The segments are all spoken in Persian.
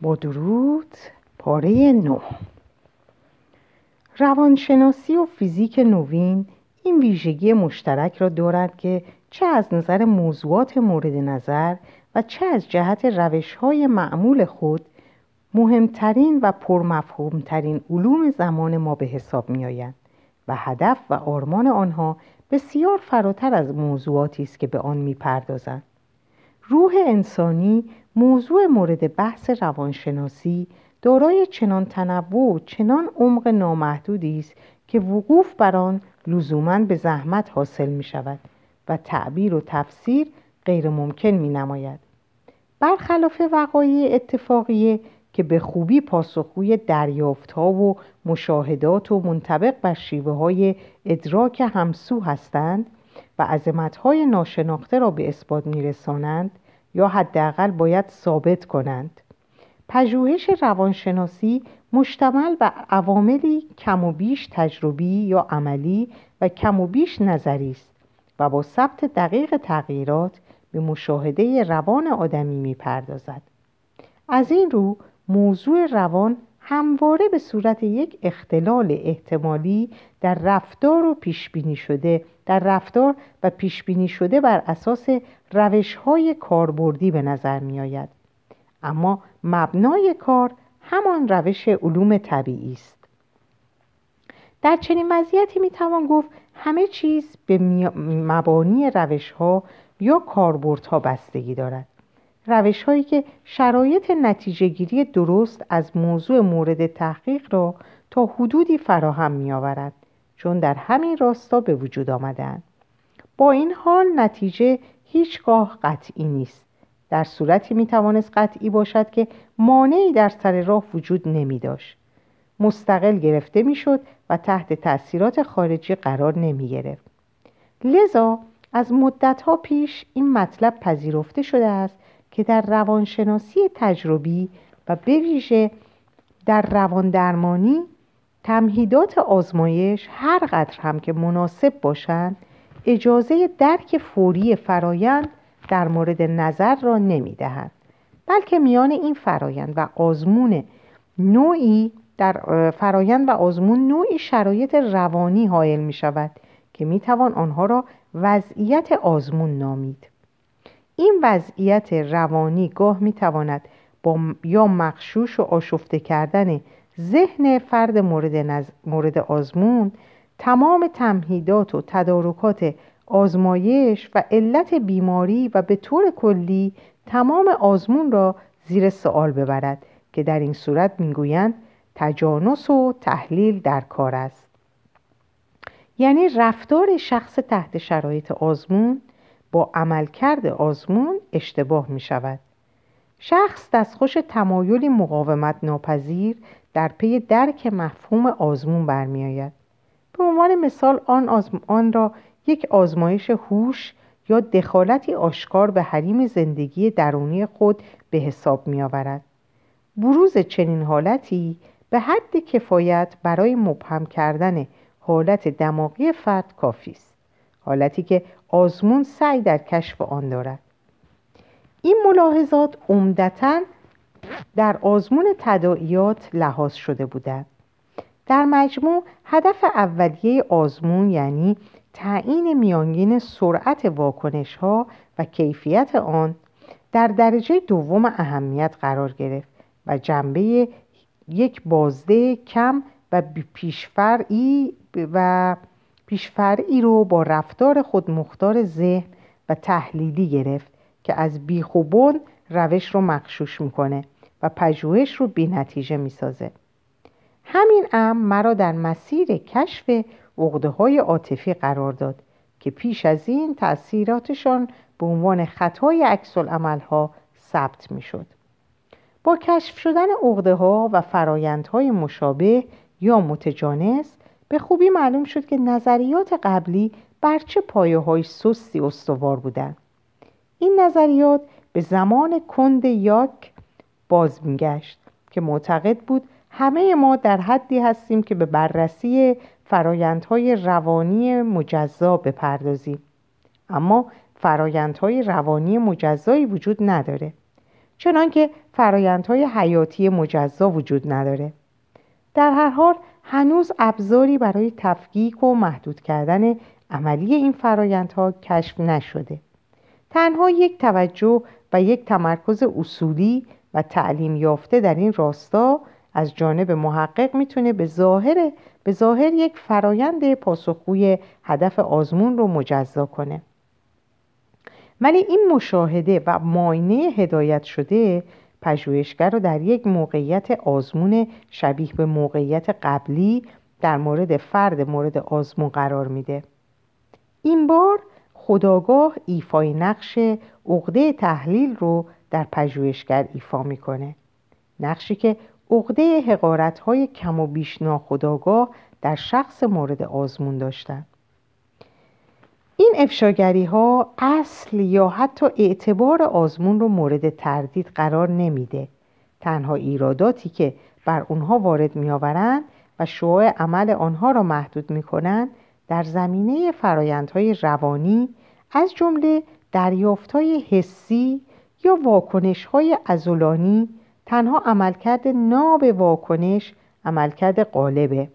با درود پاره نو روانشناسی و فیزیک نوین این ویژگی مشترک را دارد که چه از نظر موضوعات مورد نظر و چه از جهت روش های معمول خود مهمترین و پرمفهومترین علوم زمان ما به حساب می آیند و هدف و آرمان آنها بسیار فراتر از موضوعاتی است که به آن می پردازند. روح انسانی موضوع مورد بحث روانشناسی دارای چنان تنوع و چنان عمق نامحدودی است که وقوف بر آن لزوما به زحمت حاصل می شود و تعبیر و تفسیر غیر ممکن می نماید. برخلاف وقایع اتفاقیه که به خوبی پاسخگوی دریافت ها و مشاهدات و منطبق بر شیوه های ادراک همسو هستند و عظمت های ناشناخته را به اثبات می رسانند یا حداقل باید ثابت کنند. پژوهش روانشناسی مشتمل بر عواملی کم و بیش تجربی یا عملی و کم و بیش نظری است و با ثبت دقیق تغییرات به مشاهده روان آدمی می‌پردازد. از این رو موضوع روان همواره به صورت یک اختلال احتمالی در رفتار و پیش بینی شده در رفتار و پیش بینی شده بر اساس روش های کاربردی به نظر می آید. اما مبنای کار همان روش علوم طبیعی است. در چنین وضعیتی می توان گفت همه چیز به مبانی روش ها یا کاربردها بستگی دارد. روش هایی که شرایط نتیجه گیری درست از موضوع مورد تحقیق را تا حدودی فراهم می آورد چون در همین راستا به وجود آمدن با این حال نتیجه هیچگاه قطعی نیست. در صورتی می توانست قطعی باشد که مانعی در سر راه وجود نمی داشت مستقل گرفته می شد و تحت تأثیرات خارجی قرار نمی گرفت لذا از مدتها پیش این مطلب پذیرفته شده است که در روانشناسی تجربی و به ویژه در روان درمانی تمهیدات آزمایش هر قدر هم که مناسب باشند اجازه درک فوری فرایند در مورد نظر را نمی دهند بلکه میان این فرایند و آزمون نوعی در فرایند و آزمون نوعی شرایط روانی حائل می شود که می توان آنها را وضعیت آزمون نامید. این وضعیت روانی گاه می تواند با یا مخشوش و آشفته کردن ذهن فرد مورد, مورد آزمون تمام تمهیدات و تدارکات آزمایش و علت بیماری و به طور کلی تمام آزمون را زیر سوال ببرد که در این صورت می‌گویند تجانس و تحلیل در کار است. یعنی رفتار شخص تحت شرایط آزمون با عملکرد آزمون اشتباه می شود شخص دستخوش تمایلی مقاومت ناپذیر در پی درک مفهوم آزمون برمیآید به عنوان مثال آن, آن را یک آزمایش هوش یا دخالتی آشکار به حریم زندگی درونی خود به حساب می آورد. بروز چنین حالتی به حد کفایت برای مبهم کردن حالت دماغی فرد کافی است. حالتی که آزمون سعی در کشف آن دارد. این ملاحظات عمدتا در آزمون تداعیات لحاظ شده بودند. در مجموع هدف اولیه آزمون یعنی تعیین میانگین سرعت واکنش ها و کیفیت آن در درجه دوم اهمیت قرار گرفت و جنبه یک بازده کم و پیشفرعی و پیشفرعی رو با رفتار خود مختار ذهن و تحلیلی گرفت که از بیخوبون روش رو مخشوش می‌کنه و پژوهش رو بی نتیجه می‌سازه همین امر مرا در مسیر کشف عقده های عاطفی قرار داد که پیش از این تأثیراتشان به عنوان خطای عکس ها ثبت می‌شد. با کشف شدن عقده ها و فرایندهای مشابه یا متجانس به خوبی معلوم شد که نظریات قبلی بر چه پایه های سستی استوار بودند. این نظریات به زمان کند یاک باز میگشت که معتقد بود همه ما در حدی هستیم که به بررسی فرایندهای روانی مجزا بپردازیم اما فرایندهای روانی مجزایی وجود نداره چنانکه فرایندهای حیاتی مجزا وجود نداره در هر حال هنوز ابزاری برای تفکیک و محدود کردن عملی این فرایندها کشف نشده. تنها یک توجه و یک تمرکز اصولی و تعلیم یافته در این راستا از جانب محقق می‌تونه به ظاهر به ظاهر یک فرایند پاسخگوی هدف آزمون رو مجزا کنه. ولی این مشاهده و ماینه هدایت شده پژوهشگر رو در یک موقعیت آزمون شبیه به موقعیت قبلی در مورد فرد مورد آزمون قرار میده. این بار خداگاه ایفای نقش عقده تحلیل رو در پژوهشگر ایفا می‌کنه. نقشی که عقده حقارت های کم و بیش ناخداگاه در شخص مورد آزمون داشتند این افشاگری ها اصل یا حتی اعتبار آزمون رو مورد تردید قرار نمیده. تنها ایراداتی که بر اونها وارد میآورند و شعاع عمل آنها را محدود می‌کنند در زمینه فرایندهای روانی از جمله دریافتهای حسی یا واکنش های ازولانی تنها عملکرد ناب واکنش عملکرد قالبه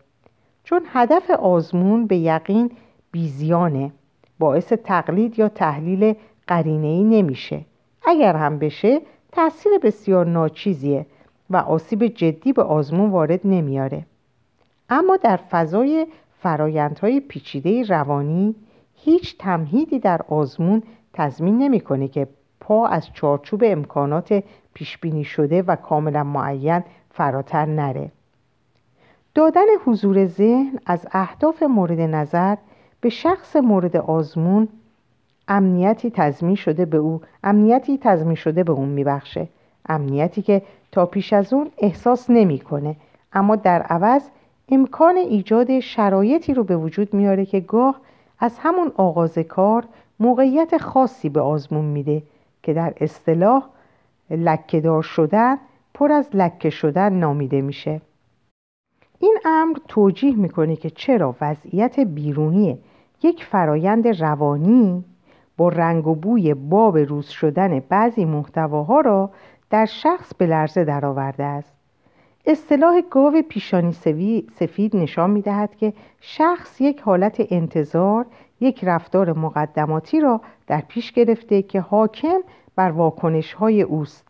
چون هدف آزمون به یقین بیزیانه. باعث تقلید یا تحلیل قرینه‌ای نمیشه. اگر هم بشه تاثیر بسیار ناچیزیه و آسیب جدی به آزمون وارد نمیاره اما در فضای فرایندهای پیچیده روانی هیچ تمهیدی در آزمون تضمین نمی‌کنه که پا از چارچوب امکانات پیشبینی شده و کاملا معین فراتر نره. دادن حضور ذهن از اهداف مورد نظر به شخص مورد آزمون امنیتی تضمین شده به او امنیتی تضمین شده به اون میبخشه. امنیتی که تا پیش از اون احساس نمی‌کنه. اما در عوض امکان ایجاد شرایطی رو به وجود میاره که گاه از همون آغاز کار موقعیت خاصی به آزمون میده که در اصطلاح لکهدار شدن پر از لکه شدن نامیده میشه. این امر توجیه می‌کنه که چرا وضعیت بیرونی یک فرایند روانی با رنگ و بوی باب روز شدن بعضی محتواها را در شخص به لرزه درآورده است. اصطلاح گاو پیشانی سفید نشان می دهد که شخص یک حالت انتظار یک رفتار مقدماتی را در پیش گرفته که حاکم بر واکنش های اوست.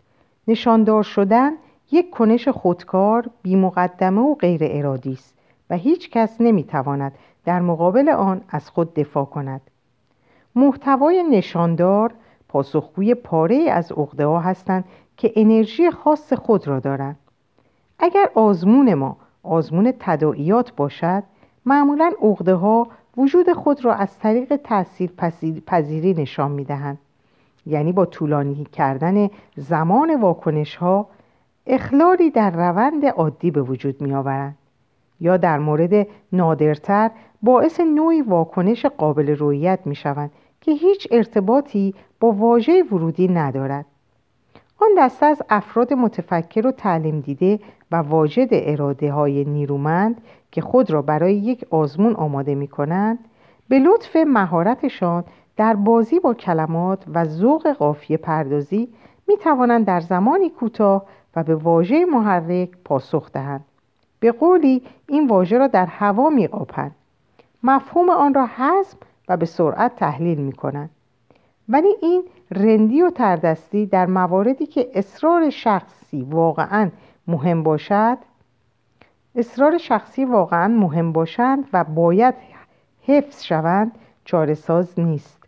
نشاندار شدن یک کنش خودکار بی مقدمه و غیر ارادی است و هیچ کس نمی تواند در مقابل آن از خود دفاع کند. محتوای نشاندار پاسخگوی پاره از ها هستند که انرژی خاص خود را دارند. اگر آزمون ما آزمون تداعیات باشد معمولا عقده ها وجود خود را از طریق تاثیر پذیری نشان می دهند. یعنی با طولانی کردن زمان واکنش ها اخلالی در روند عادی به وجود می آورند. یا در مورد نادرتر باعث نوعی واکنش قابل رویت می شوند که هیچ ارتباطی با واژه ورودی ندارد. آن دسته از افراد متفکر و تعلیم دیده و واجد اراده های نیرومند که خود را برای یک آزمون آماده می کنند به لطف مهارتشان در بازی با کلمات و ذوق قافیه پردازی می توانند در زمانی کوتاه و به واژه محرک پاسخ دهند. به قولی این واژه را در هوا می قاپند مفهوم آن را حذف و به سرعت تحلیل می کنند ولی این رندی و تردستی در مواردی که اصرار شخصی واقعا مهم باشد اصرار شخصی واقعا مهم باشند و باید حفظ شوند چارساز نیست.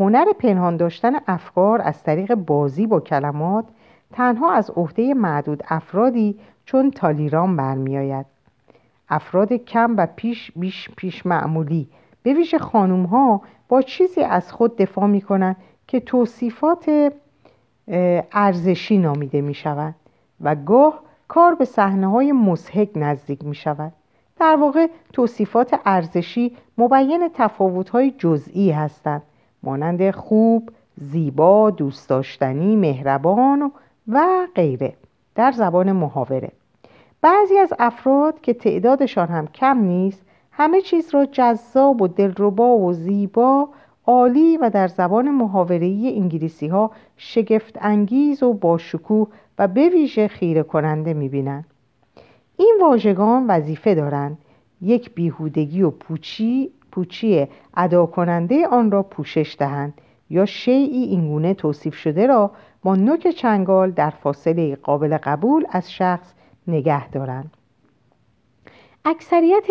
هنر پنهان داشتن افکار از طریق بازی با کلمات تنها از عهده معدود افرادی چون تالیران برمیآید. افراد کم و پیش بیش پیش معمولی به ویژه خانوم ها با چیزی از خود دفاع می کنند که توصیفات ارزشی نامیده می شود و گاه کار به صحنه های مسحک نزدیک می شود در واقع توصیفات ارزشی مبین تفاوت های جزئی هستند مانند خوب، زیبا، دوست داشتنی، مهربان و غیره. در زبان محاوره. بعضی از افراد که تعدادشان هم کم نیست همه چیز را جذاب و دلربا و زیبا عالی و در زبان محاوره‌ای انگلیسی ها شگفت انگیز و باشکوه و به ویژه خیره کننده می‌بینند. این واژگان وظیفه دارند یک بیهودگی و پوچی پوچی ادا کننده آن را پوشش دهند یا شیعی اینگونه توصیف شده را با نوک چنگال در فاصله قابل قبول از شخص نگه دارند اکثریت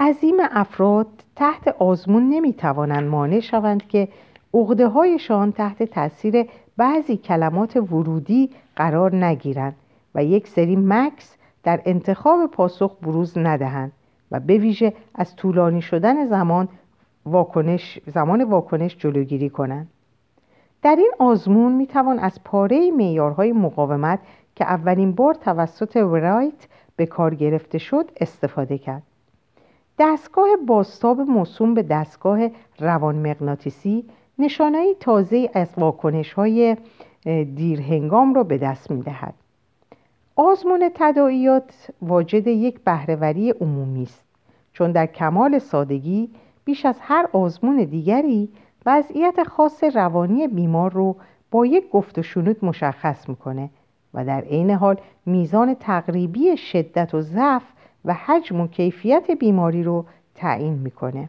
عظیم افراد تحت آزمون نمی‌توانند مانع شوند که عقده هایشان تحت تاثیر بعضی کلمات ورودی قرار نگیرند و یک سری مکس در انتخاب پاسخ بروز ندهند و به ویژه از طولانی شدن زمان واکنش زمان واکنش جلوگیری کنند. در این آزمون می توان از پاره معیارهای مقاومت که اولین بار توسط ورایت به کار گرفته شد استفاده کرد دستگاه باستاب موسوم به دستگاه روان مغناطیسی نشانه تازه از واکنش های دیرهنگام را به دست می دهد. آزمون تداعیات واجد یک بهرهوری عمومی است چون در کمال سادگی بیش از هر آزمون دیگری وضعیت خاص روانی بیمار رو با یک گفت و شنود مشخص می‌کنه و در عین حال میزان تقریبی شدت و ضعف و حجم و کیفیت بیماری رو تعیین می‌کنه.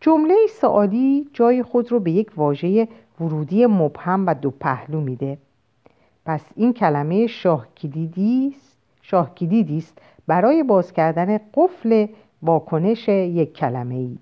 جمله سوالی جای خود رو به یک واژه ورودی مبهم و دو پهلو میده. پس این کلمه شاه کلیدی است برای باز کردن قفل واکنش یک کلمه ای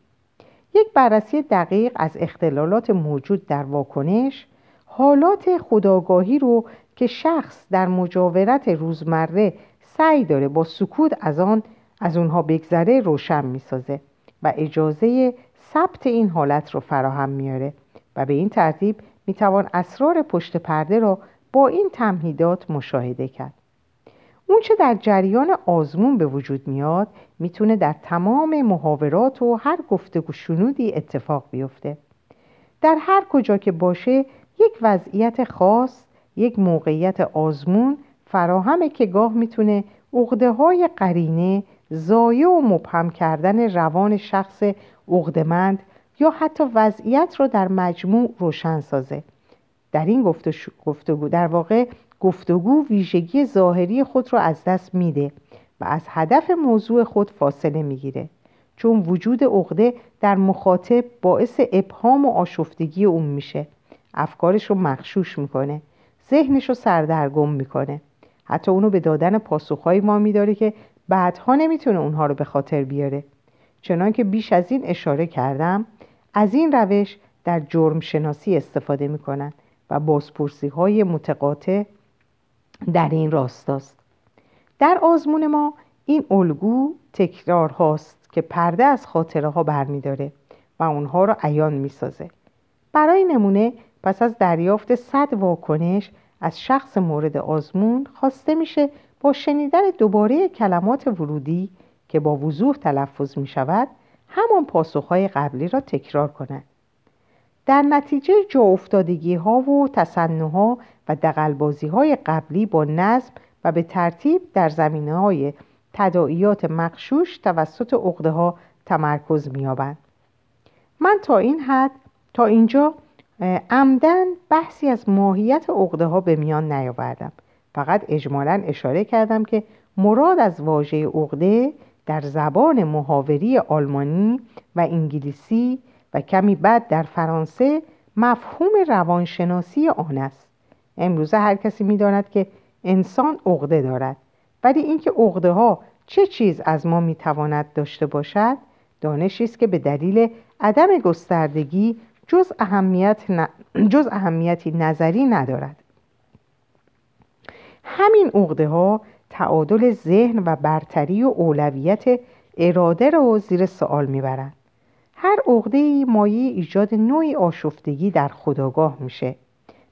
یک بررسی دقیق از اختلالات موجود در واکنش حالات خداگاهی رو که شخص در مجاورت روزمره سعی داره با سکوت از آن از اونها بگذره روشن می‌سازه و اجازه ثبت این حالت رو فراهم میاره و به این ترتیب می‌توان اسرار پشت پرده را با این تمهیدات مشاهده کرد. اونچه در جریان آزمون به وجود میاد می‌تونه در تمام محاورات و هر گفتگو شنودی اتفاق بیفته. در هر کجا که باشه یک وضعیت خاص یک موقعیت آزمون فراهمه که گاه می‌تونه اغده های قرینه زایه و مبهم کردن روان شخص اغدمند یا حتی وضعیت را در مجموع روشن سازه. در این گفتگو در واقع گفتگو ویژگی ظاهری خود را از دست میده و از هدف موضوع خود فاصله می‌گیره. چون وجود عقده در مخاطب باعث ابهام و آشفتگی اون میشه. افکارش رو مخشوش می‌کنه. ذهنش رو سردرگم می‌کنه. حتی اونو به دادن پاسخهایی ما میداره که بعدها نمی‌تونه اونها رو به خاطر بیاره. چنان که بیش از این اشاره کردم از این روش در جرم شناسی استفاده می‌کنن و بازپرسی های متقاطع در این راستاست. در آزمون ما این الگو تکرار هاست که پرده از خاطره ها برمیداره و اونها را عیان می‌سازه. برای نمونه پس از دریافت صد واکنش از شخص مورد آزمون خواسته میشه با شنیدن دوباره کلمات ورودی که با وضوح تلفظ می شود همان پاسخهای قبلی را تکرار کند. در نتیجه جا افتادگی ها و تصنوها و دقلبازی های قبلی با نظم و به ترتیب در زمینه های تداعیات مخشوش توسط اقده ها تمرکز میابند من تا این حد تا اینجا عمدن بحثی از ماهیت اقده ها به میان نیاوردم. فقط اجمالا اشاره کردم که مراد از واژه عقده در زبان محاوری آلمانی و انگلیسی و کمی بعد در فرانسه مفهوم روانشناسی آن است. امروزه هر کسی می‌داند که انسان عقده دارد. ولی اینکه عقده ها چه چیز از ما می‌تواند داشته باشد دانشی است که به دلیل عدم گستردگی جز, اهمیت جز اهمیتی نظری ندارد. همین عقده ها تعادل ذهن و برتری و اولویت اراده را زیر سوال می‌برند. هر عقده مایه ایجاد نوعی آشفتگی در خداگاه میشه.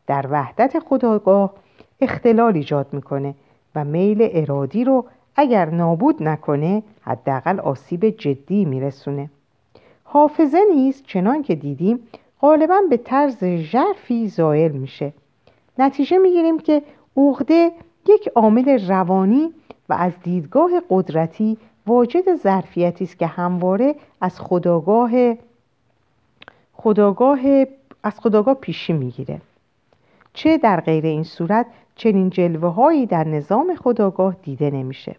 در وحدت خداگاه اختلال ایجاد می‌کنه و میل ارادی رو اگر نابود نکنه حداقل آسیب جدی میرسونه. حافظه نیز چنان که دیدیم غالبا به طرز ژرفی زائل میشه. نتیجه می‌گیریم که عقده یک عامل روانی و از دیدگاه قدرتی واجد ظرفیتی است که همواره از خداگاه خداگاه از خداگاه پیشی می‌گیره. چه در غیر این صورت چنین جلوه هایی در نظام خداگاه دیده نمیشه.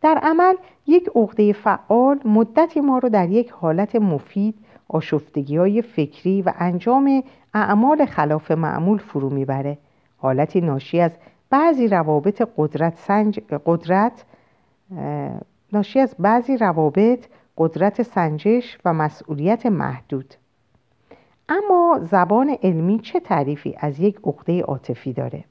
در عمل یک عقده فعال مدتی ما رو در یک حالت مفید آشفتگی های فکری و انجام اعمال خلاف معمول فرو می‌بره. حالتی ناشی از بعضی روابط قدرت, سنج... قدرت ناشی از بعضی روابط قدرت سنجش و مسئولیت محدود. اما زبان علمی چه تعریفی از یک عقده عاطفی داره؟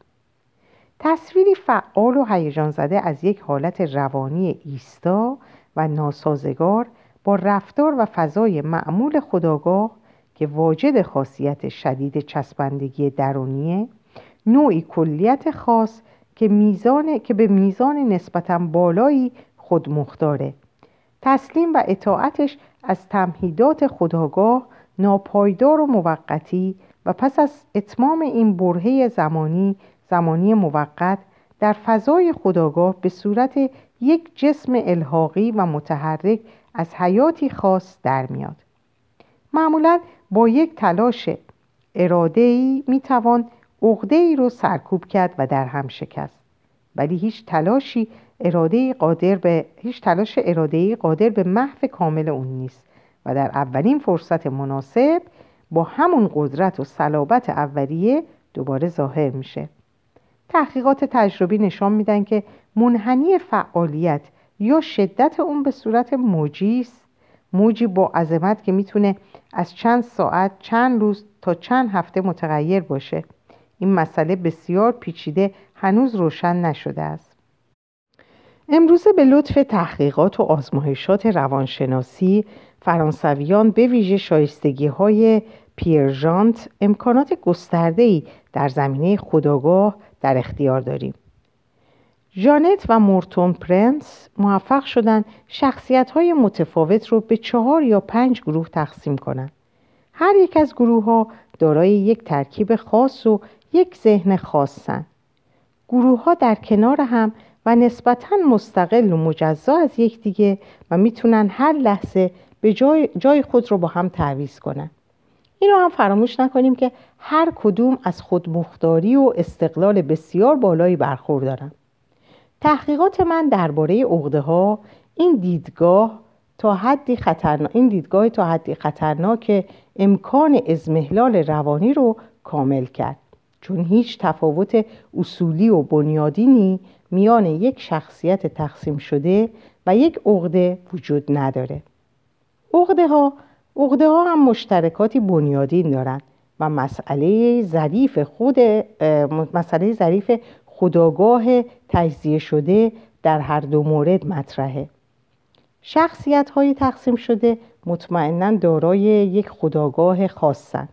تصویری فعال و هیجان زده از یک حالت روانی ایستا و ناسازگار با رفتار و فضای معمول خداگاه که واجد خاصیت شدید چسبندگی درونیه نوعی کلیت خاص که, میزان، که به میزان نسبتا بالایی خودمختاره. تسلیم و اطاعتش از تمهیدات خداگاه ناپایدار و موقتی و پس از اتمام این برهه زمانی زمانی موقت در فضای خداگاه به صورت یک جسم الحاقی و متحرک از حیاتی خاص در میاد. معمولا با یک تلاش اراده ای می توان عقده ای رو سرکوب کرد و در هم شکست. ولی هیچ تلاشی اراده قادر به هیچ تلاش اراده قادر به محو کامل اون نیست و در اولین فرصت مناسب با همون قدرت و صلابت اولیه دوباره ظاهر میشه. تحقیقات تجربی نشان میدن که منحنی فعالیت یا شدت اون به صورت موجی است موجی با عظمت که می‌تونه از چند ساعت چند روز تا چند هفته متغیر باشه. این مسئله بسیار پیچیده هنوز روشن نشده است. امروزه به لطف تحقیقات و آزمایشات روانشناسی فرانسویان به ویژه شایستگی های پیرژانت امکانات گسترده‌ای در زمینه خداگاه در اختیار داریم. جانت و مورتون پرنس موفق شدند شخصیت های متفاوت رو به چهار یا پنج گروه تقسیم کنند. هر یک از گروه ها دارای یک ترکیب خاص و یک ذهن خاصن. گروه ها در کنار هم و نسبتا مستقل و مجزا از یکدیگه و می‌تونن هر لحظه به جای, جای خود رو با هم تعویز کنن. اینو هم فراموش نکنیم که هر کدوم از خودمختاری و استقلال بسیار بالایی برخوردارن. تحقیقات من درباره عقده ها این دیدگاه تا حدی خطرناک این دیدگاه تا حدی خطرناک امکان ازمهلال روانی رو کامل کرد. چون هیچ تفاوت اصولی و بنیادینی میان یک شخصیت تقسیم شده و یک عقده وجود نداره. عقده ها عقده ها هم مشترکاتی بنیادین دارند و مسئله ظریف خود مسئله ظریف خداگاه تجزیه شده در هر دو مورد مطرحه. شخصیت های تقسیم شده مطمئنا دارای یک خداگاه خاصند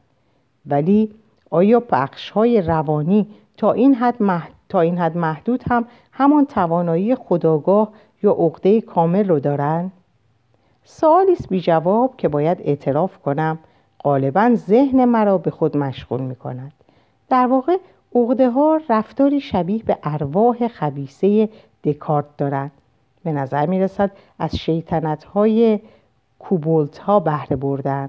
ولی آیا بخش های روانی تا این حد تا این حد محدود هم همان توانایی خداگاه یا عقده کامل رو دارند سوالی است بی جواب که باید اعتراف کنم. غالبا ذهن مرا به خود مشغول می کند در واقع عقده ها رفتاری شبیه به ارواح خبیسه دکارت دارند. به نظر می رسد از شیطنت های کوبولت ها بهره بردن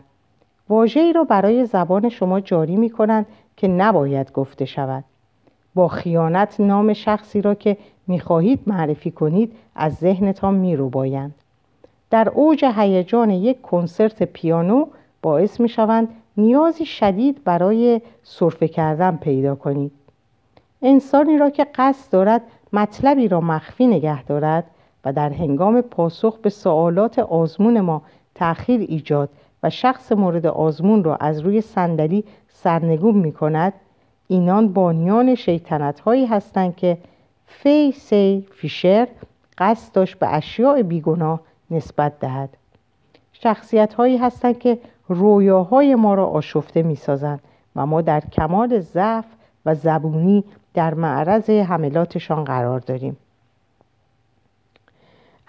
واجه را برای زبان شما جاری می کنند که نباید گفته شود. با خیانت نام شخصی را که می خواهید معرفی کنید از ذهنتان می رو بایند. در اوج هیجان یک کنسرت پیانو باعث می شوند نیازی شدید برای صرفه کردن پیدا کنید. انسانی را که قصد دارد مطلبی را مخفی نگه دارد و در هنگام پاسخ به سوالات آزمون ما تأخیر ایجاد و شخص مورد آزمون را از روی صندلی سرنگون می کند اینان بانیان شیطنت هایی هستند که فی سی فیشر قصد داشت به اشیاء بیگناه نسبت دهد. شخصیت هایی هستند که رویاهای ما را آشفته می سازند و ما در کمال ضعف و زبونی در معرض حملاتشان قرار داریم.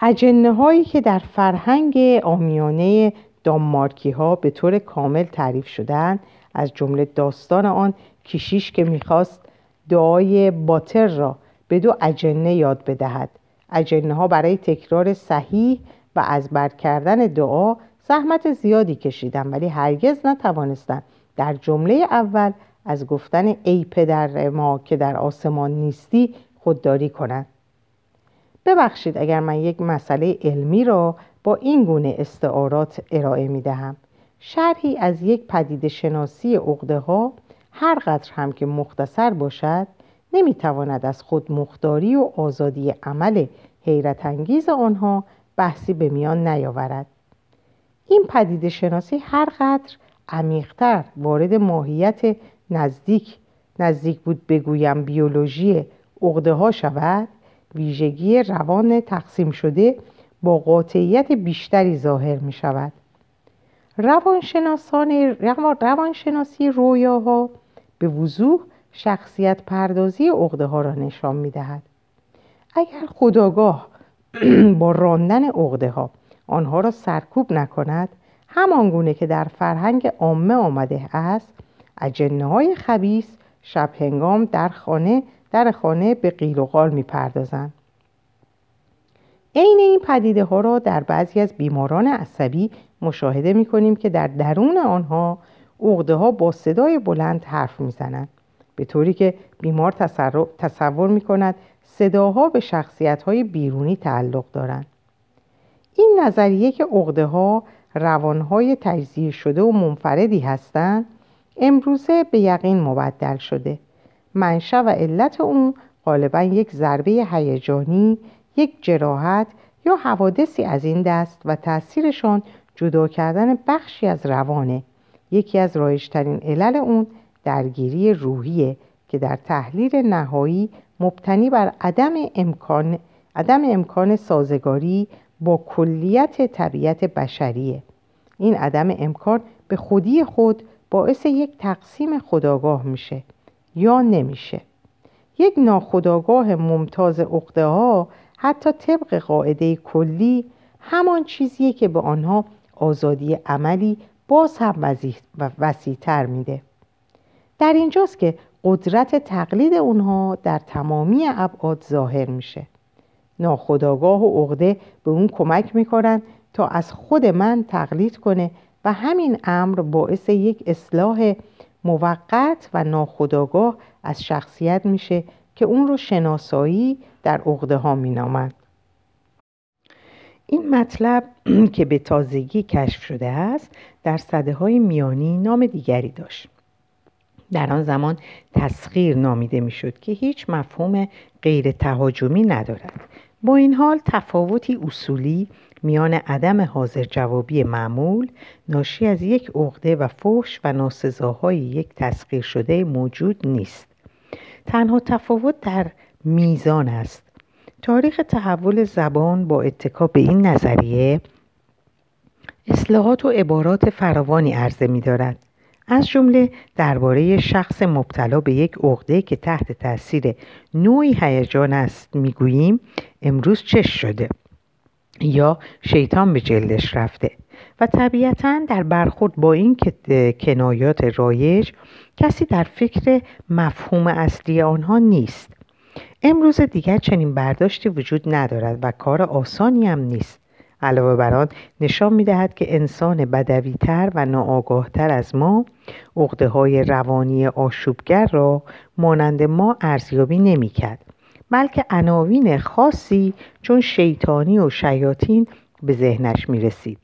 اجنه هایی که در فرهنگ آمیانه دانمارکی ها به طور کامل تعریف شدند از جمله داستان آن کشیش که می‌خواست دعای باتر را به دو اجنه یاد بدهد. اجنه ها برای تکرار صحیح و از بر کردن دعا زحمت زیادی کشیدم ولی هرگز نتوانستم در جمله اول از گفتن ای پدر ما که در آسمان نیستی خودداری کنند. ببخشید اگر من یک مسئله علمی را با این گونه استعارات ارائه می دهم. شرحی از یک پدید شناسی اقده ها هر قدر هم که مختصر باشد نمی‌تواند از خود مختاری و آزادی عمل حیرت انگیز آنها بحثی به میان نیاورد این پدید شناسی هر قدر عمیقتر وارد ماهیت نزدیک نزدیک بود بگویم بیولوژی عقده ها شود ویژگی روان تقسیم شده با قاطعیت بیشتری ظاهر می شود روانشناسان روانشناسی رویاها به وضوح شخصیت پردازی عقده ها را نشان می دهد. اگر خداگاه با راندن عقده ها آنها را سرکوب نکند همان گونه که در فرهنگ عامه آمده است اجنه های خبیس شب هنگام در خانه در خانه به قیل و قال می پردازند. عین این پدیده ها را در بعضی از بیماران عصبی مشاهده می کنیم که در درون آنها عقده ها با صدای بلند حرف می زنند. به طوری که بیمار تصور می کند صداها به شخصیت های بیرونی تعلق دارند. این نظریه که عقده ها روانهای تجزیه شده و منفردی هستند امروزه به یقین مبدل شده منشأ و علت اون غالبا یک ضربه هیجانی یک جراحت یا حوادثی از این دست و تاثیرشان جدا کردن بخشی از روانه یکی از رایشترین علل اون درگیری روحیه که در تحلیل نهایی مبتنی بر عدم امکان, عدم امکان سازگاری با کلیت طبیعت بشریه. این عدم امکان به خودی خود باعث یک تقسیم خداگاه میشه یا نمیشه. یک ناخداگاه ممتاز اقده ها حتی طبق قاعده کلی همان چیزیه که به آنها آزادی عملی باز هم وسیعتر میده. در اینجاست که قدرت تقلید اونها در تمامی ابعاد ظاهر میشه. ناخداگاه و عقده به اون کمک می‌کنن تا از خود من تقلید کنه و همین امر باعث یک اصلاح موقت و ناخداگاه از شخصیت میشه که اون رو شناسایی در عقده ها مینامد. این مطلب که به تازگی کشف شده است در صده های میانی نام دیگری داشت. در آن زمان تسخیر نامیده می‌شد که هیچ مفهوم غیر تهاجمی ندارد. با این حال تفاوتی اصولی میان عدم حاضر جوابی معمول ناشی از یک عقده و فحش و ناسزاهای یک تسخیر شده موجود نیست. تنها تفاوت در میزان است. تاریخ تحول زبان با اتکا به این نظریه اصلاحات و عبارات فراوانی عرضه می دارد. از جمله درباره شخص مبتلا به یک عقده که تحت تاثیر نوعی هیجان است می‌گوییم امروز چش شده یا شیطان به جلدش رفته و طبیعتا در برخورد با این کنایات رایج کسی در فکر مفهوم اصلی آنها نیست. امروز دیگر چنین برداشتی وجود ندارد و کار آسانی هم نیست. علاوه بر آن نشان می دهد که انسان بدویتر و ناآگاهتر از ما عقده های روانی آشوبگر را مانند ما ارزیابی نمی کرد بلکه عناوین خاصی چون شیطانی و شیاطین به ذهنش می رسید.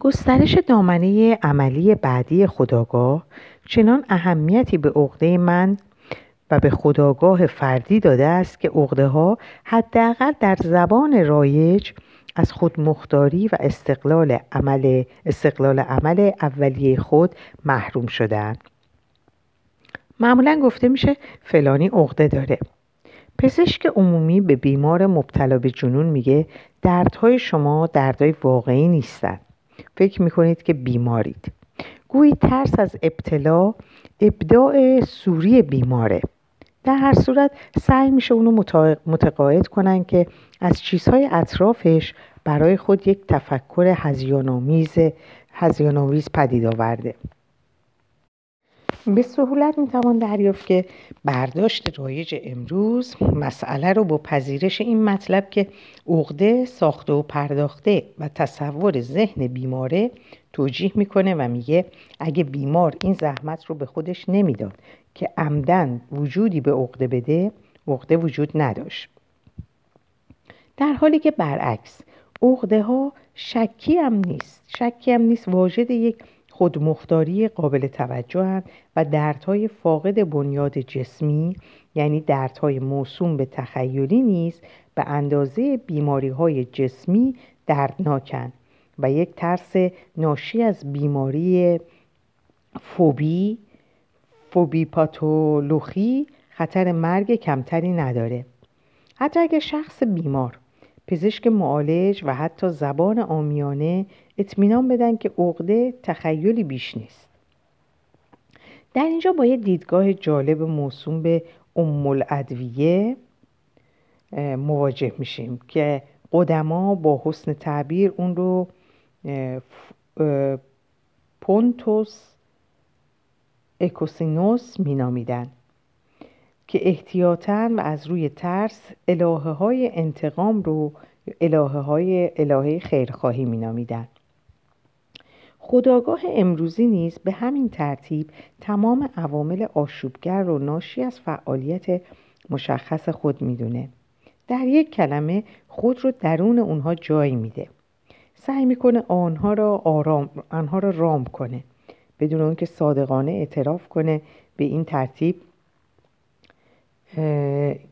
گسترش دامنه عملی بعدی خداگاه چنان اهمیتی به عقده من و به خداگاه فردی داده است که عقده ها حداقل در زبان رایج از خود مختاری و استقلال عمل استقلال عمل اولیه خود محروم شدن معمولا گفته میشه فلانی عقده داره. پزشک عمومی به بیمار مبتلا به جنون میگه دردهای شما دردهای واقعی نیستند فکر می‌کنید که بیمارید. گویی ترس از ابتلا ابداع سوری بیماره. در هر صورت سعی میشه اونو متقاعد کنن که از چیزهای اطرافش برای خود یک تفکر هزیانآمیز هزیانآمیز پدید آورده. به سهولت می‌توان دریافت که برداشت رایج امروز مسئله رو با پذیرش این مطلب که عقده ساخته و پرداخته و تصور ذهن بیماره توجیه می‌کنه و میگه اگه بیمار این زحمت رو به خودش نمی‌داد که عمدن وجودی به عقده بده عقده وجود نداشت. در حالی که برعکس عقده ها شکی هم نیست. شکی هم نیست واجد یک خودمختاری قابل توجه و دردهای فاقد بنیاد جسمی یعنی دردهای موسوم به تخیلی نیست به اندازه بیماری های جسمی دردناکن و یک ترس ناشی از بیماری فوبی فوبی پاتولوژی خطر مرگ کمتری نداره. حتی اگر شخص بیمار پزشک معالج و حتی زبان آمیانه اطمینان بدن که عقده تخیلی بیش نیست. در اینجا با یه دیدگاه جالب موسوم به ام الادویه مواجه میشیم که قدما با حسن تعبیر اون رو پونتوس اکوسینوس مینامیدن که احتیاطاً و از روی ترس الهه های انتقام رو الهه های الهه خیرخواهی مینامیدن. خداگاه امروزی نیز به همین ترتیب تمام عوامل آشوبگر رو ناشی از فعالیت مشخص خود می‌دونه. در یک کلمه خود رو درون اونها جای میده. سعی می‌کنه آنها را آرام آنها را رام کنه. بدون اون صادقانه اعتراف کنه به این ترتیب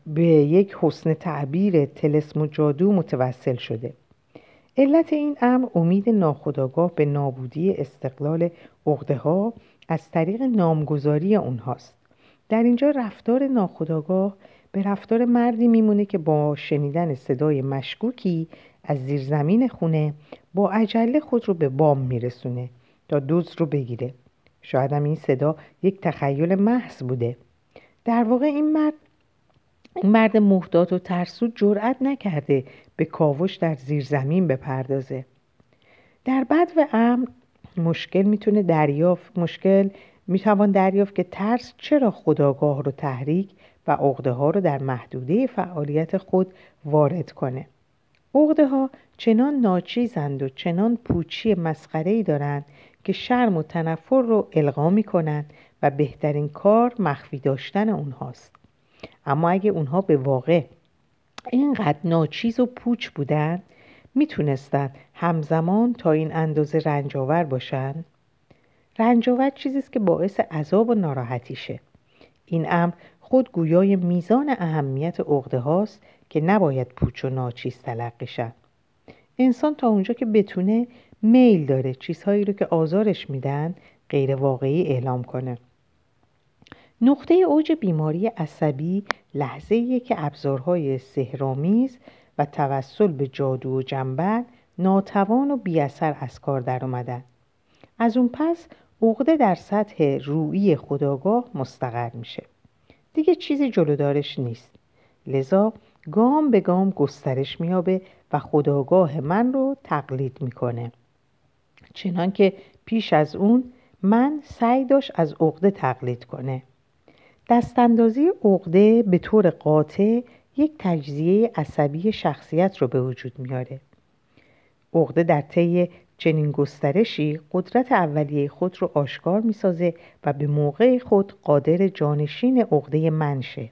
به یک حسن تعبیر تلسم و جادو متوسل شده. علت این امر امید ناخداگاه به نابودی استقلال عقده ها از طریق نامگذاری اونهاست. در اینجا رفتار ناخداگاه به رفتار مردی میمونه که با شنیدن صدای مشکوکی از زیرزمین خونه با عجله خود رو به بام میرسونه. تا دوز رو بگیره. شاید هم این صدا یک تخیل محض بوده. در واقع این مرد این مرد محتاط و ترسو جرأت نکرده به کاوش در زیر زمین بپردازه. در بد و امن مشکل می‌تونه دریافت مشکل می‌توان دریافت که ترس چرا خداگاه رو تحریک و عقده ها رو در محدوده فعالیت خود وارد کنه. عقده ها چنان ناچیزند و چنان پوچی مسخره دارند که شرم و تنفر رو القا می کنند و بهترین کار مخفی داشتن اونهاست. اما اگه اونها به واقع اینقدر ناچیز و پوچ بودن می‌تونستن همزمان تا این اندازه رنجاور باشن؟ رنجاور چیزیست که باعث عذاب و ناراحتیشه. این امر خود گویای میزان اهمیت عقده هاست که نباید پوچ و ناچیز تلقی شد. انسان تا اونجا که بتونه میل داره چیزهایی رو که آزارش میدن غیر واقعی اعلام کنه نقطه اوج بیماری عصبی لحظه که ابزارهای سهرامیز و توسل به جادو و جنبل ناتوان و بیاثر از کار در اومدن. از اون پس عقده در سطح روئی خداگاه مستقر میشه. دیگه چیزی جلودارش نیست. لذا گام به گام گسترش میابه و خداگاه من رو تقلید می‌کنه. چنان که پیش از اون من سعی داشت از عقده تقلید کنه. دستاندازی عقده به طور قاطع یک تجزیه عصبی شخصیت رو به وجود میاره. عقده در طی چنین گسترشی قدرت اولیه خود رو آشکار می‌سازه و به موقع خود قادر جانشین عقده منشه.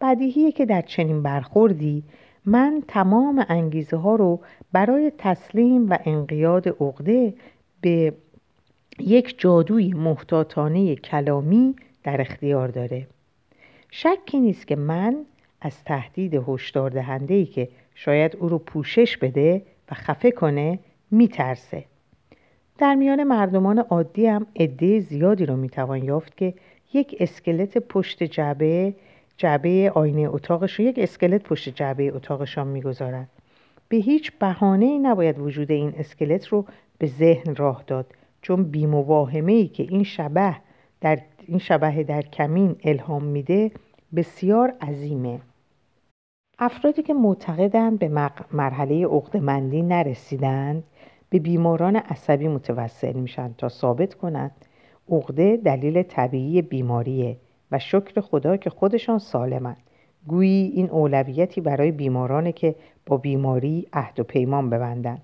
بدیهیه که در چنین برخوردی من تمام انگیزه ها رو برای تسلیم و انقیاد عقده به یک جادوی محتاطانه کلامی در اختیار داره. شکی نیست که من از تهدید هشدار دهنده ای که شاید او رو پوشش بده و خفه کنه میترسه. در میان مردمان عادی هم عده زیادی رو می‌توان یافت که یک اسکلت پشت جعبه جعبه آینه اتاقش یک اسکلت پشت جعبه اتاقشان می‌گذارند به هیچ بهانه ای نباید وجود این اسکلت رو به ذهن راه داد چون بیمواهمه ای که این شبه در این شبه در کمین الهام میده بسیار عظیمه. افرادی که معتقدند به مرحله عقدمندی نرسیدند به بیماران عصبی متوسل میشن تا ثابت کنند عقده دلیل طبیعی بیماریه. و شکر خدا که خودشان سالمند. گویی این اولویتی برای بیمارانه که با بیماری عهد و پیمان ببندند.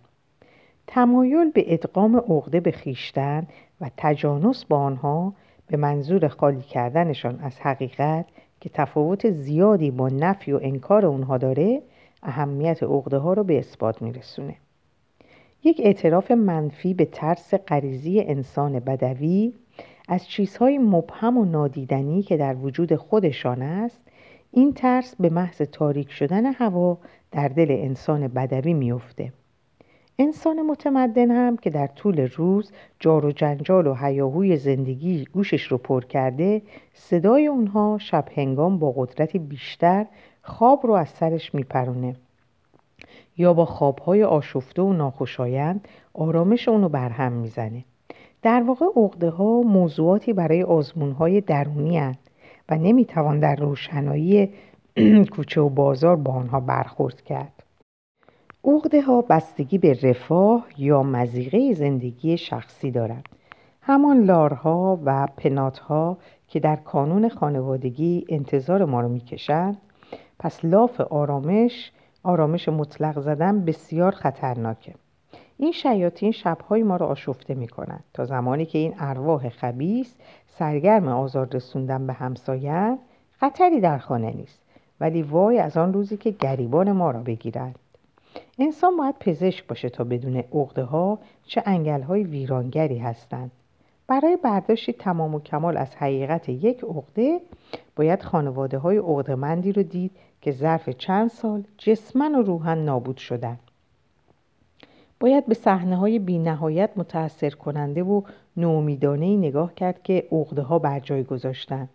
تمایل به ادغام عقده به خیشتن و تجانس با آنها به منظور خالی کردنشان از حقیقت که تفاوت زیادی با نفی و انکار اونها داره اهمیت عقده ها رو به اثبات میرسونه. یک اعتراف منفی به ترس غریزی انسان بدوی از چیزهای مبهم و نادیدنی که در وجود خودشان است این ترس به محض تاریک شدن هوا در دل انسان بدوی میافته. انسان متمدن هم که در طول روز جار و جنجال و هیاهوی زندگی گوشش رو پر کرده صدای اونها شب هنگام با قدرتی بیشتر خواب رو از سرش میپرونه. یا با خوابهای آشفته و ناخوشایند آرامش اونو برهم می‌زنه. در واقع عقده ها موضوعاتی برای آزمون های درونی هن و نمی‌توان در روشنایی کوچه و بازار با آنها برخورد کرد. عقده ها بستگی به رفاه یا مزیقه زندگی شخصی دارند. همان لارها و پناتها که در کانون خانوادگی انتظار ما رو می‌کشند پس لاف آرامش آرامش مطلق زدن بسیار خطرناکه. این شیاطین شبهای ما را آشفته می کنند تا زمانی که این ارواح خبیس سرگرم آزار رسوندن به همسایه خطری در خانه نیست. ولی وای از آن روزی که گریبان ما را بگیرند. انسان باید پزشک باشه تا بدون عقده ها چه انگل های ویرانگری هستند. برای برداشتی تمام و کمال از حقیقت یک عقده باید خانواده های عقدمندی رو دید که ظرف چند سال جسمن و روحن نابود شدن. باید به صحنه های بی نهایت متأثر کننده و نومیدانه نگاه کرد که عقده ها بر جای گذاشتن.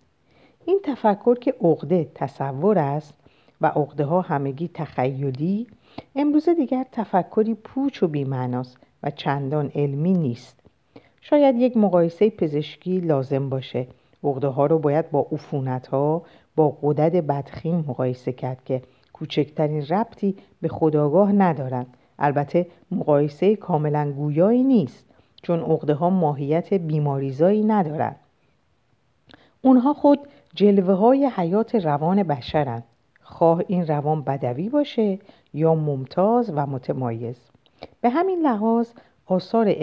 این تفکر که عقده تصور است و عقده ها همگی تخیلی امروزه دیگر تفکری پوچ و بیمعناست و چندان علمی نیست. شاید یک مقایسه پزشکی لازم باشه. عقده ها رو باید با عفونت ها با قدد بدخیم مقایسه کرد که کوچکترین ربطی به خداگاه ندارند. البته مقایسه کاملا گویایی نیست چون عقده ها ماهیت بیماریزایی ندارند. اونها خود جلوه های حیات روان بشرند. خواه این روان بدوی باشه یا ممتاز و متمایز. به همین لحاظ آثار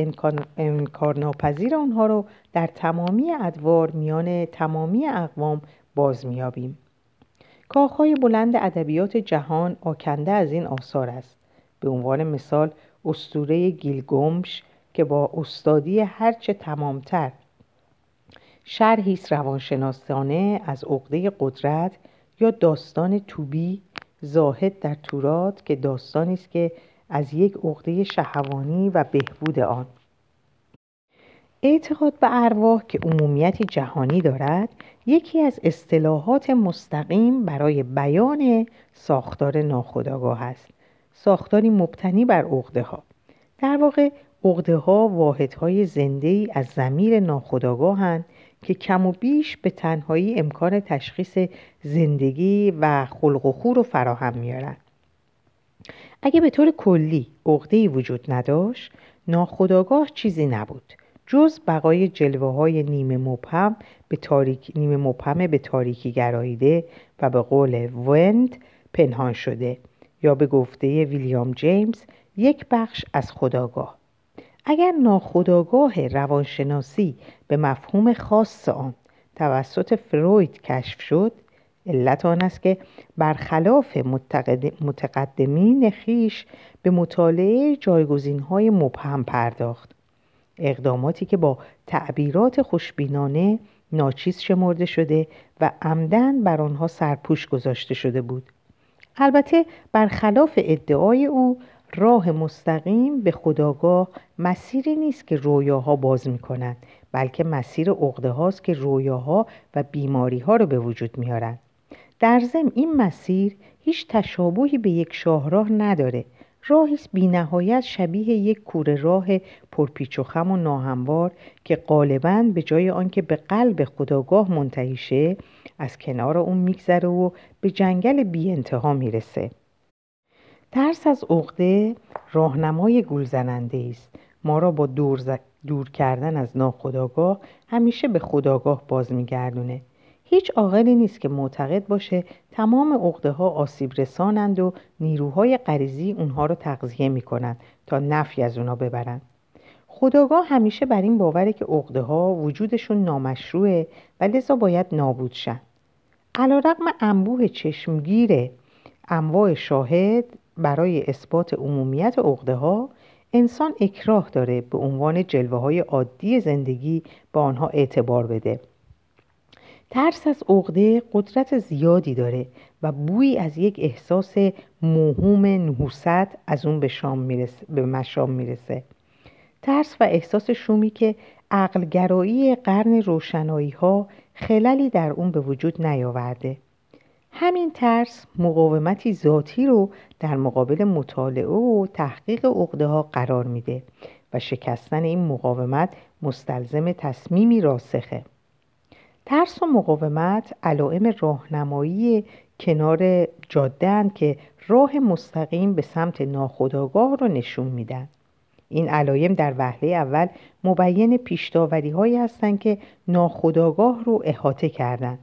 انکارناپذیر آنها رو در تمامی ادوار میان تمامی اقوام باز میابیم کاخهای بلند ادبیات جهان آکنده از این آثار است. به عنوان مثال استوره گیلگومش که با استادی هرچه تمامتر. شرحی روانشناسانه از عقده قدرت یا داستان توبی زاهد در تورات که داستانی است که از یک عقده شهوانی و بهبود آن. اعتقاد به ارواح که عمومیتی جهانی دارد یکی از اصطلاحات مستقیم برای بیان ساختار ناخودآگاه است. ساختاری مبتنی بر عقده ها در واقع عقده ها واحد های زنده ای از زمیر ناخودآگاهند که کم و بیش به تنهایی امکان تشخیص زندگی و خلق و خور رو فراهم میارند اگه به طور کلی عقده وجود نداشت ناخداگاه چیزی نبود. جز بقای جلوه های نیمه مبهم به تاریک نیمه مبهم به تاریکی گراییده و به قول وند پنهان شده. یا به گفته ویلیام جیمز یک بخش از خداگاه. اگر ناخداگاه روانشناسی به مفهوم خاص آن توسط فروید کشف شد علت آن است که برخلاف متقدمین خیش به مطالعه جایگزین های مبهم پرداخت. اقداماتی که با تعبیرات خوشبینانه ناچیز شمرده شده و عمدن بر آنها سرپوش گذاشته شده بود. البته برخلاف ادعای او راه مستقیم به خداگاه مسیری نیست که رویاها باز می کنند بلکه مسیر عقده هاست که رویاها و بیماری ها رو به وجود میارند در ضمن این مسیر هیچ تشابهی به یک شاهراه نداره. راهی است بینهایت شبیه یک کوره راه پرپیچ و خم و ناهموار که غالبا به جای آنکه به قلب خداگاه منتهی از کنار اون میگذره و به جنگل بی انتها می‌رسه. ترس از عقده راهنمای گولزننده است. ما را با دور دور کردن از ناخداگاه همیشه به خداگاه باز میگردونه. هیچ عاقلی نیست که معتقد باشه تمام عقده ها آسیب رسانند و نیروهای غریزی اونها رو تغذیه می‌کنند تا نفی از اونا ببرند. خداگاه همیشه بر این باوره که عقده ها وجودشون نامشروعه و لذا باید نابود شن. علا رقم انبوه چشمگیر انواع شاهد برای اثبات عمومیت عقده ها انسان اکراه داره به عنوان جلوه های عادی زندگی به آنها اعتبار بده. ترس از عقده قدرت زیادی داره و بویی از یک احساس موهوم نحوست از اون به, شام می‌رسه، به مشام می‌رسه. ترس و احساس شومی که عقلگرایی قرن روشنایی ها خللی در اون به وجود نیاورده. همین ترس مقاومتی ذاتی رو در مقابل مطالعه و تحقیق عقده ها قرار میده و شکستن این مقاومت مستلزم تصمیمی راسخه. ترس و مقاومت علائم راهنمایی کنار جاده که راه مستقیم به سمت ناخودآگاه رو نشون میدن. این علایم در وهله اول مبین پیشداوری هایی هستند که ناخودآگاه رو احاطه کردند.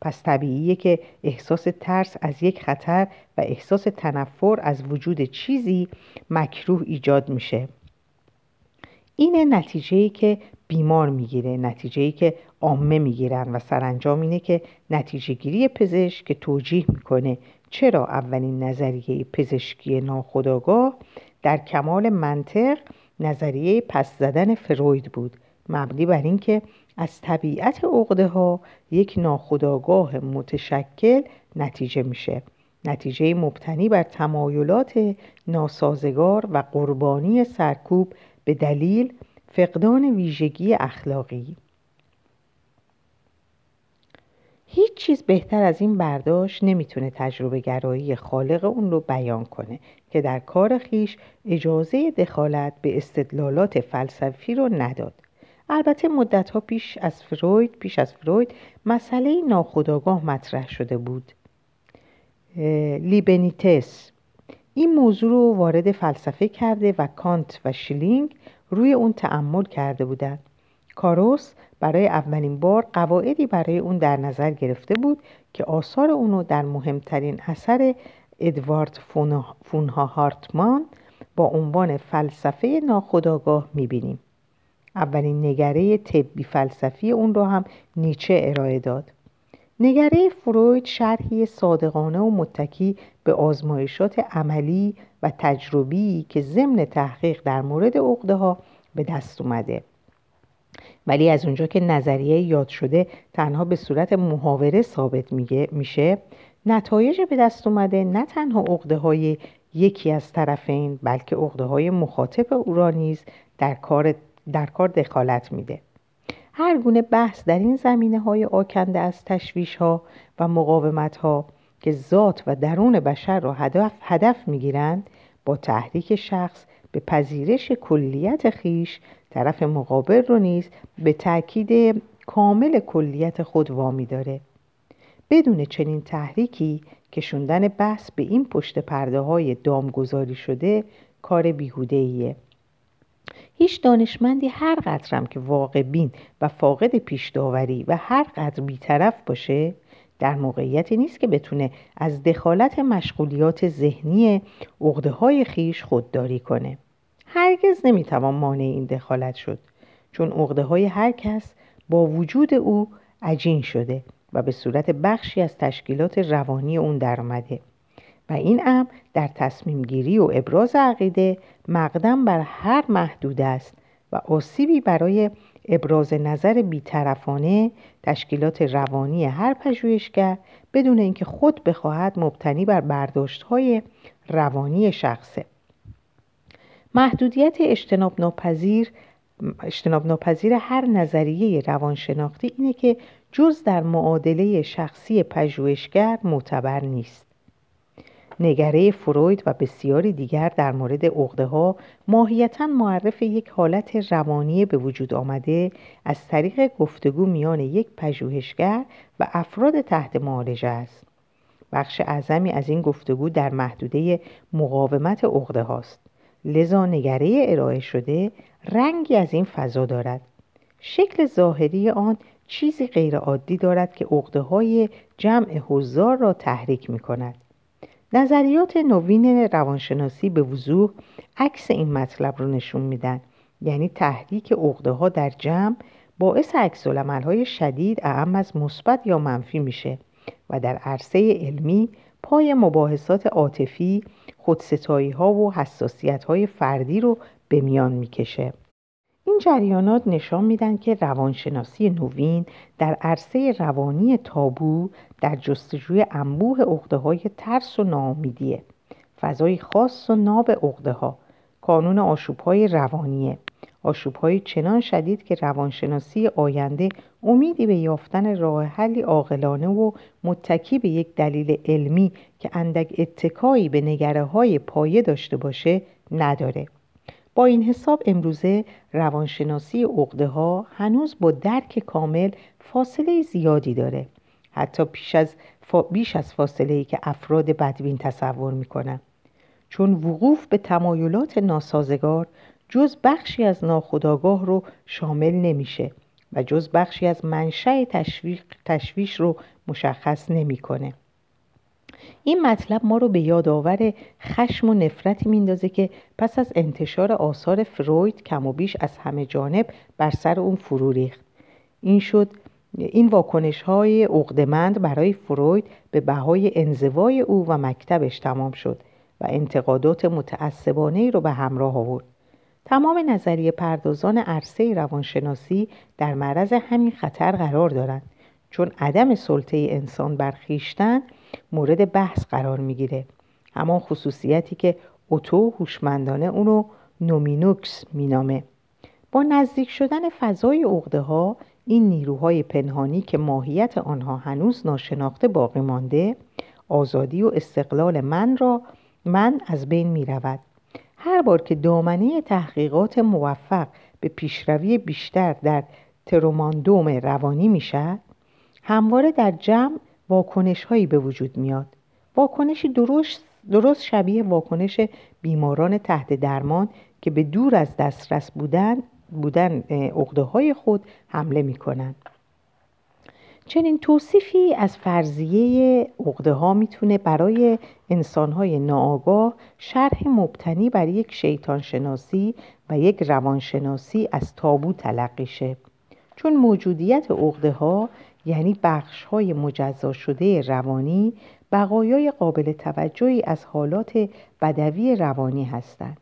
پس طبیعیه که احساس ترس از یک خطر و احساس تنفر از وجود چیزی مکروه ایجاد میشه. اینه نتیجه که بیمار می‌گیره نتیجه که عامه می‌گیرن و سرانجام اینه که نتیجه گیری پزشک که توجیه می‌کنه چرا اولین نظریه پزشکی ناخودآگاه در کمال منطق نظریه پس زدن فروید بود. مبنی بر اینکه از طبیعت عقده ها یک ناخودآگاه متشکل نتیجه میشه. نتیجه مبتنی بر تمایلات ناسازگار و قربانی سرکوب به دلیل فقدان ویژگی اخلاقی. هیچ چیز بهتر از این برداشت نمی‌تونه تجربه گرایی خالق اون رو بیان کنه. که در کار خیش اجازه دخالت به استدلالات فلسفی رو نداد. البته مدت ها پیش از فروید پیش از فروید مسئله ناخودآگاه مطرح شده بود. لیبنیتس. این موضوع رو وارد فلسفه کرده و کانت و شیلینگ روی اون تعمل کرده بودند. کاروس برای اولین بار قواعدی برای اون در نظر گرفته بود که آثار اونو در مهمترین اثر ادوارد فونها هارتمان با عنوان فلسفه ناخودآگاه می‌بینیم. اولین نگره طبی فلسفی اون رو هم نیچه ارائه داد. نگره فروید شرحی صادقانه و متکی به آزمایشات عملی و تجربی که ضمن تحقیق در مورد عقده ها به دست اومده. ولی از اونجا که نظریه یاد شده تنها به صورت محاوره ثابت میشه نتایج به دست اومده نه تنها عقده های یکی از طرفین بلکه عقده های مخاطب او را نیز در کار, در کار دخالت میده. هر گونه بحث در این زمینه های آکنده از تشویش ها و مقاومت ها که ذات و درون بشر را هدف, هدف می‌گیرند با تحریک شخص به پذیرش کلیت خیش طرف مقابل رو نیز به تاکید کامل کلیت خود وامی داره. بدون چنین تحریکی کشوندن بحث به این پشت پرده های دامگذاری شده کار بیهوده ایه. هیچ دانشمندی هر قدرم که واقع بین و فاقد پیش داوری و هر قدر بیطرف باشه در موقعیتی نیست که بتونه از دخالت مشغولیات ذهنی عقده های خیش خودداری کنه هرگز نمی‌توان مانع این دخالت شد چون عقده های هر کس با وجود او عجین شده و به صورت بخشی از تشکیلات روانی اون درآمده و این امر در تصمیم گیری و ابراز عقیده مقدم بر هر محدود است و آسیبی برای ابراز نظر بیطرفانه تشکیلات روانی هر پژوهشگر بدون اینکه خود بخواهد مبتنی بر برداشت های روانی شخصه. محدودیت اجتناب ناپذیر اجتناب ناپذیر هر نظریه روانشناختی اینه که جز در معادله شخصی پژوهشگر معتبر نیست. نگره فروید و بسیاری دیگر در مورد عقده ها ماهیتا معرف یک حالت روانی به وجود آمده از طریق گفتگو میان یک پژوهشگر و افراد تحت معالجه است. بخش اعظمی از این گفتگو در محدوده مقاومت عقده هاست لذا نگره ارائه شده رنگی از این فضا دارد. شکل ظاهری آن چیزی غیرعادی دارد که عقده های جمع حضار را تحریک می کند. نظریات نوین روانشناسی به وضوح عکس این مطلب رو نشون میدن یعنی تحریک عقده ها در جمع باعث عکس های شدید اعم از مثبت یا منفی میشه و در عرصه علمی پای مباحثات عاطفی خودستایی ها و حساسیت های فردی رو به میان می‌کشه این جریانات نشان میدن که روانشناسی نوین در عرصه روانی تابو در جستجوی انبوه عقده های ترس و ناامیدیه. فضای خاص و ناب عقده ها کانون آشوب های روانیه. آشوب های چنان شدید که روانشناسی آینده امیدی به یافتن راه حلی عاقلانه و متکی به یک دلیل علمی که اندک اتکایی به نگره های پایه داشته باشه نداره. با این حساب امروزه روانشناسی عقده ها هنوز با درک کامل فاصله زیادی داره حتی پیش از بیش از فاصله ای که افراد بدوین تصور می‌کنن چون وقوف به تمایلات ناسازگار جز بخشی از ناخودآگاه رو شامل نمیشه و جز بخشی از منشأ تشویش رو مشخص نمی‌کنه. این مطلب ما رو به یادآور خشم و نفرتی میندازه که پس از انتشار آثار فروید کم و بیش از همه جانب بر سر اون فرو ریخت. این شد این واکنش های عقدمند برای فروید به بهای انزوای او و مکتبش تمام شد و انتقادات متعصبانه ای رو به همراه آورد. تمام نظریه پردازان عرصه روانشناسی در معرض همین خطر قرار دارند. چون عدم سلطه انسان بر خیشتن مورد بحث قرار می‌گیره. همان خصوصیتی که اوتو هوشمندانه اونو نومینوکس مینامه. با نزدیک شدن فضای عقده ها این نیروهای پنهانی که ماهیت آنها هنوز ناشناخته باقی مانده آزادی و استقلال من را من از بین می رود هر بار که دامنه تحقیقات موفق به پیشروی بیشتر در تروماندوم روانی می شد همواره در جمع واکنش هایی به وجود میاد واکنشی درست, درست شبیه واکنش بیماران تحت درمان که به دور از دسترس بودن بودن عقده های خود حمله می کنند. چنین توصیفی از فرضیه عقده ها می‌تونه برای انسان های ناآگاه شرح مبتنی بر یک شیطان شناسی و یک روانشناسی از تابو تلقی شه چون موجودیت عقده ها یعنی بخش های مجزا شده روانی بقایای قابل توجهی از حالات بدوی روانی هستند.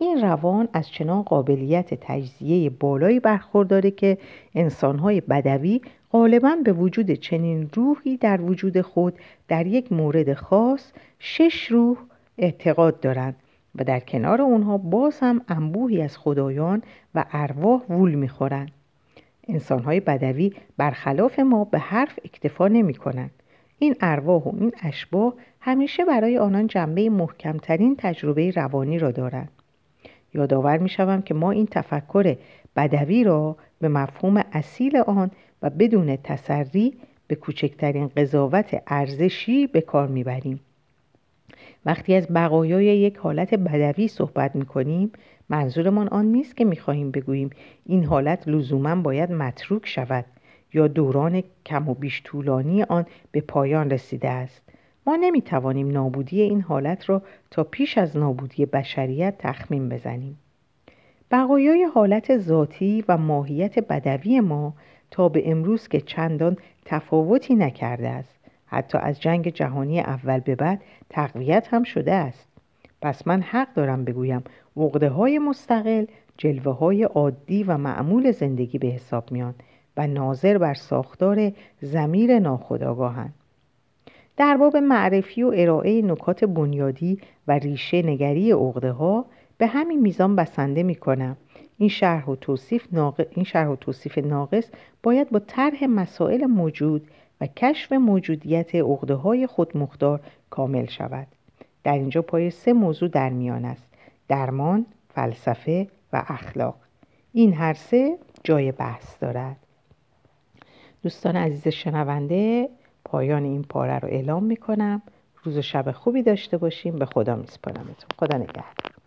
این روان از چنان قابلیت تجزیه بالایی برخورداره که انسانهای بدوی غالبا به وجود چنین روحی در وجود خود در یک مورد خاص شش روح اعتقاد دارند و در کنار اونها باز هم انبوهی از خدایان و ارواح وول می‌خورند. انسانهای بدوی برخلاف ما به حرف اکتفا نمی کنند. این ارواح و این اشباه همیشه برای آنان جنبه محکمترین تجربه روانی را دارند. یادآور می شوم که ما این تفکر بدوی را به مفهوم اصیل آن و بدون تسری به کوچکترین قضاوت ارزشی به کار می‌بریم وقتی از بقایای یک حالت بدوی صحبت می‌کنیم منظورمان آن نیست که می‌خواهیم بگوییم این حالت لزوما باید متروک شود یا دوران کم و بیش طولانی آن به پایان رسیده است. ما نمی‌توانیم نابودی این حالت را تا پیش از نابودی بشریت تخمین بزنیم. بقایای حالت ذاتی و ماهیت بدوی ما تا به امروز که چندان تفاوتی نکرده است. حتی از جنگ جهانی اول به بعد تقویت هم شده است. پس من حق دارم بگویم عقده های مستقل جلوه های عادی و معمول زندگی به حساب میان و ناظر بر ساختار زمیر ناخودآگاهند در باب معرفی و ارائه نکات بنیادی و ریشه نگری عقده ها به همین میزان بسنده می کنم این شرح و توصیف ناقص, این شرح و توصیف ناقص باید با طرح مسائل موجود و کشف موجودیت عقده های خودمختار کامل شود. در اینجا پای سه موضوع در میان است درمان، فلسفه و اخلاق. این هر سه جای بحث دارد. دوستان عزیز شنونده پایان این پاره رو اعلام می‌کنم. روز و شب خوبی داشته باشیم. به خدا میسپارمتون. خدا نگهدار.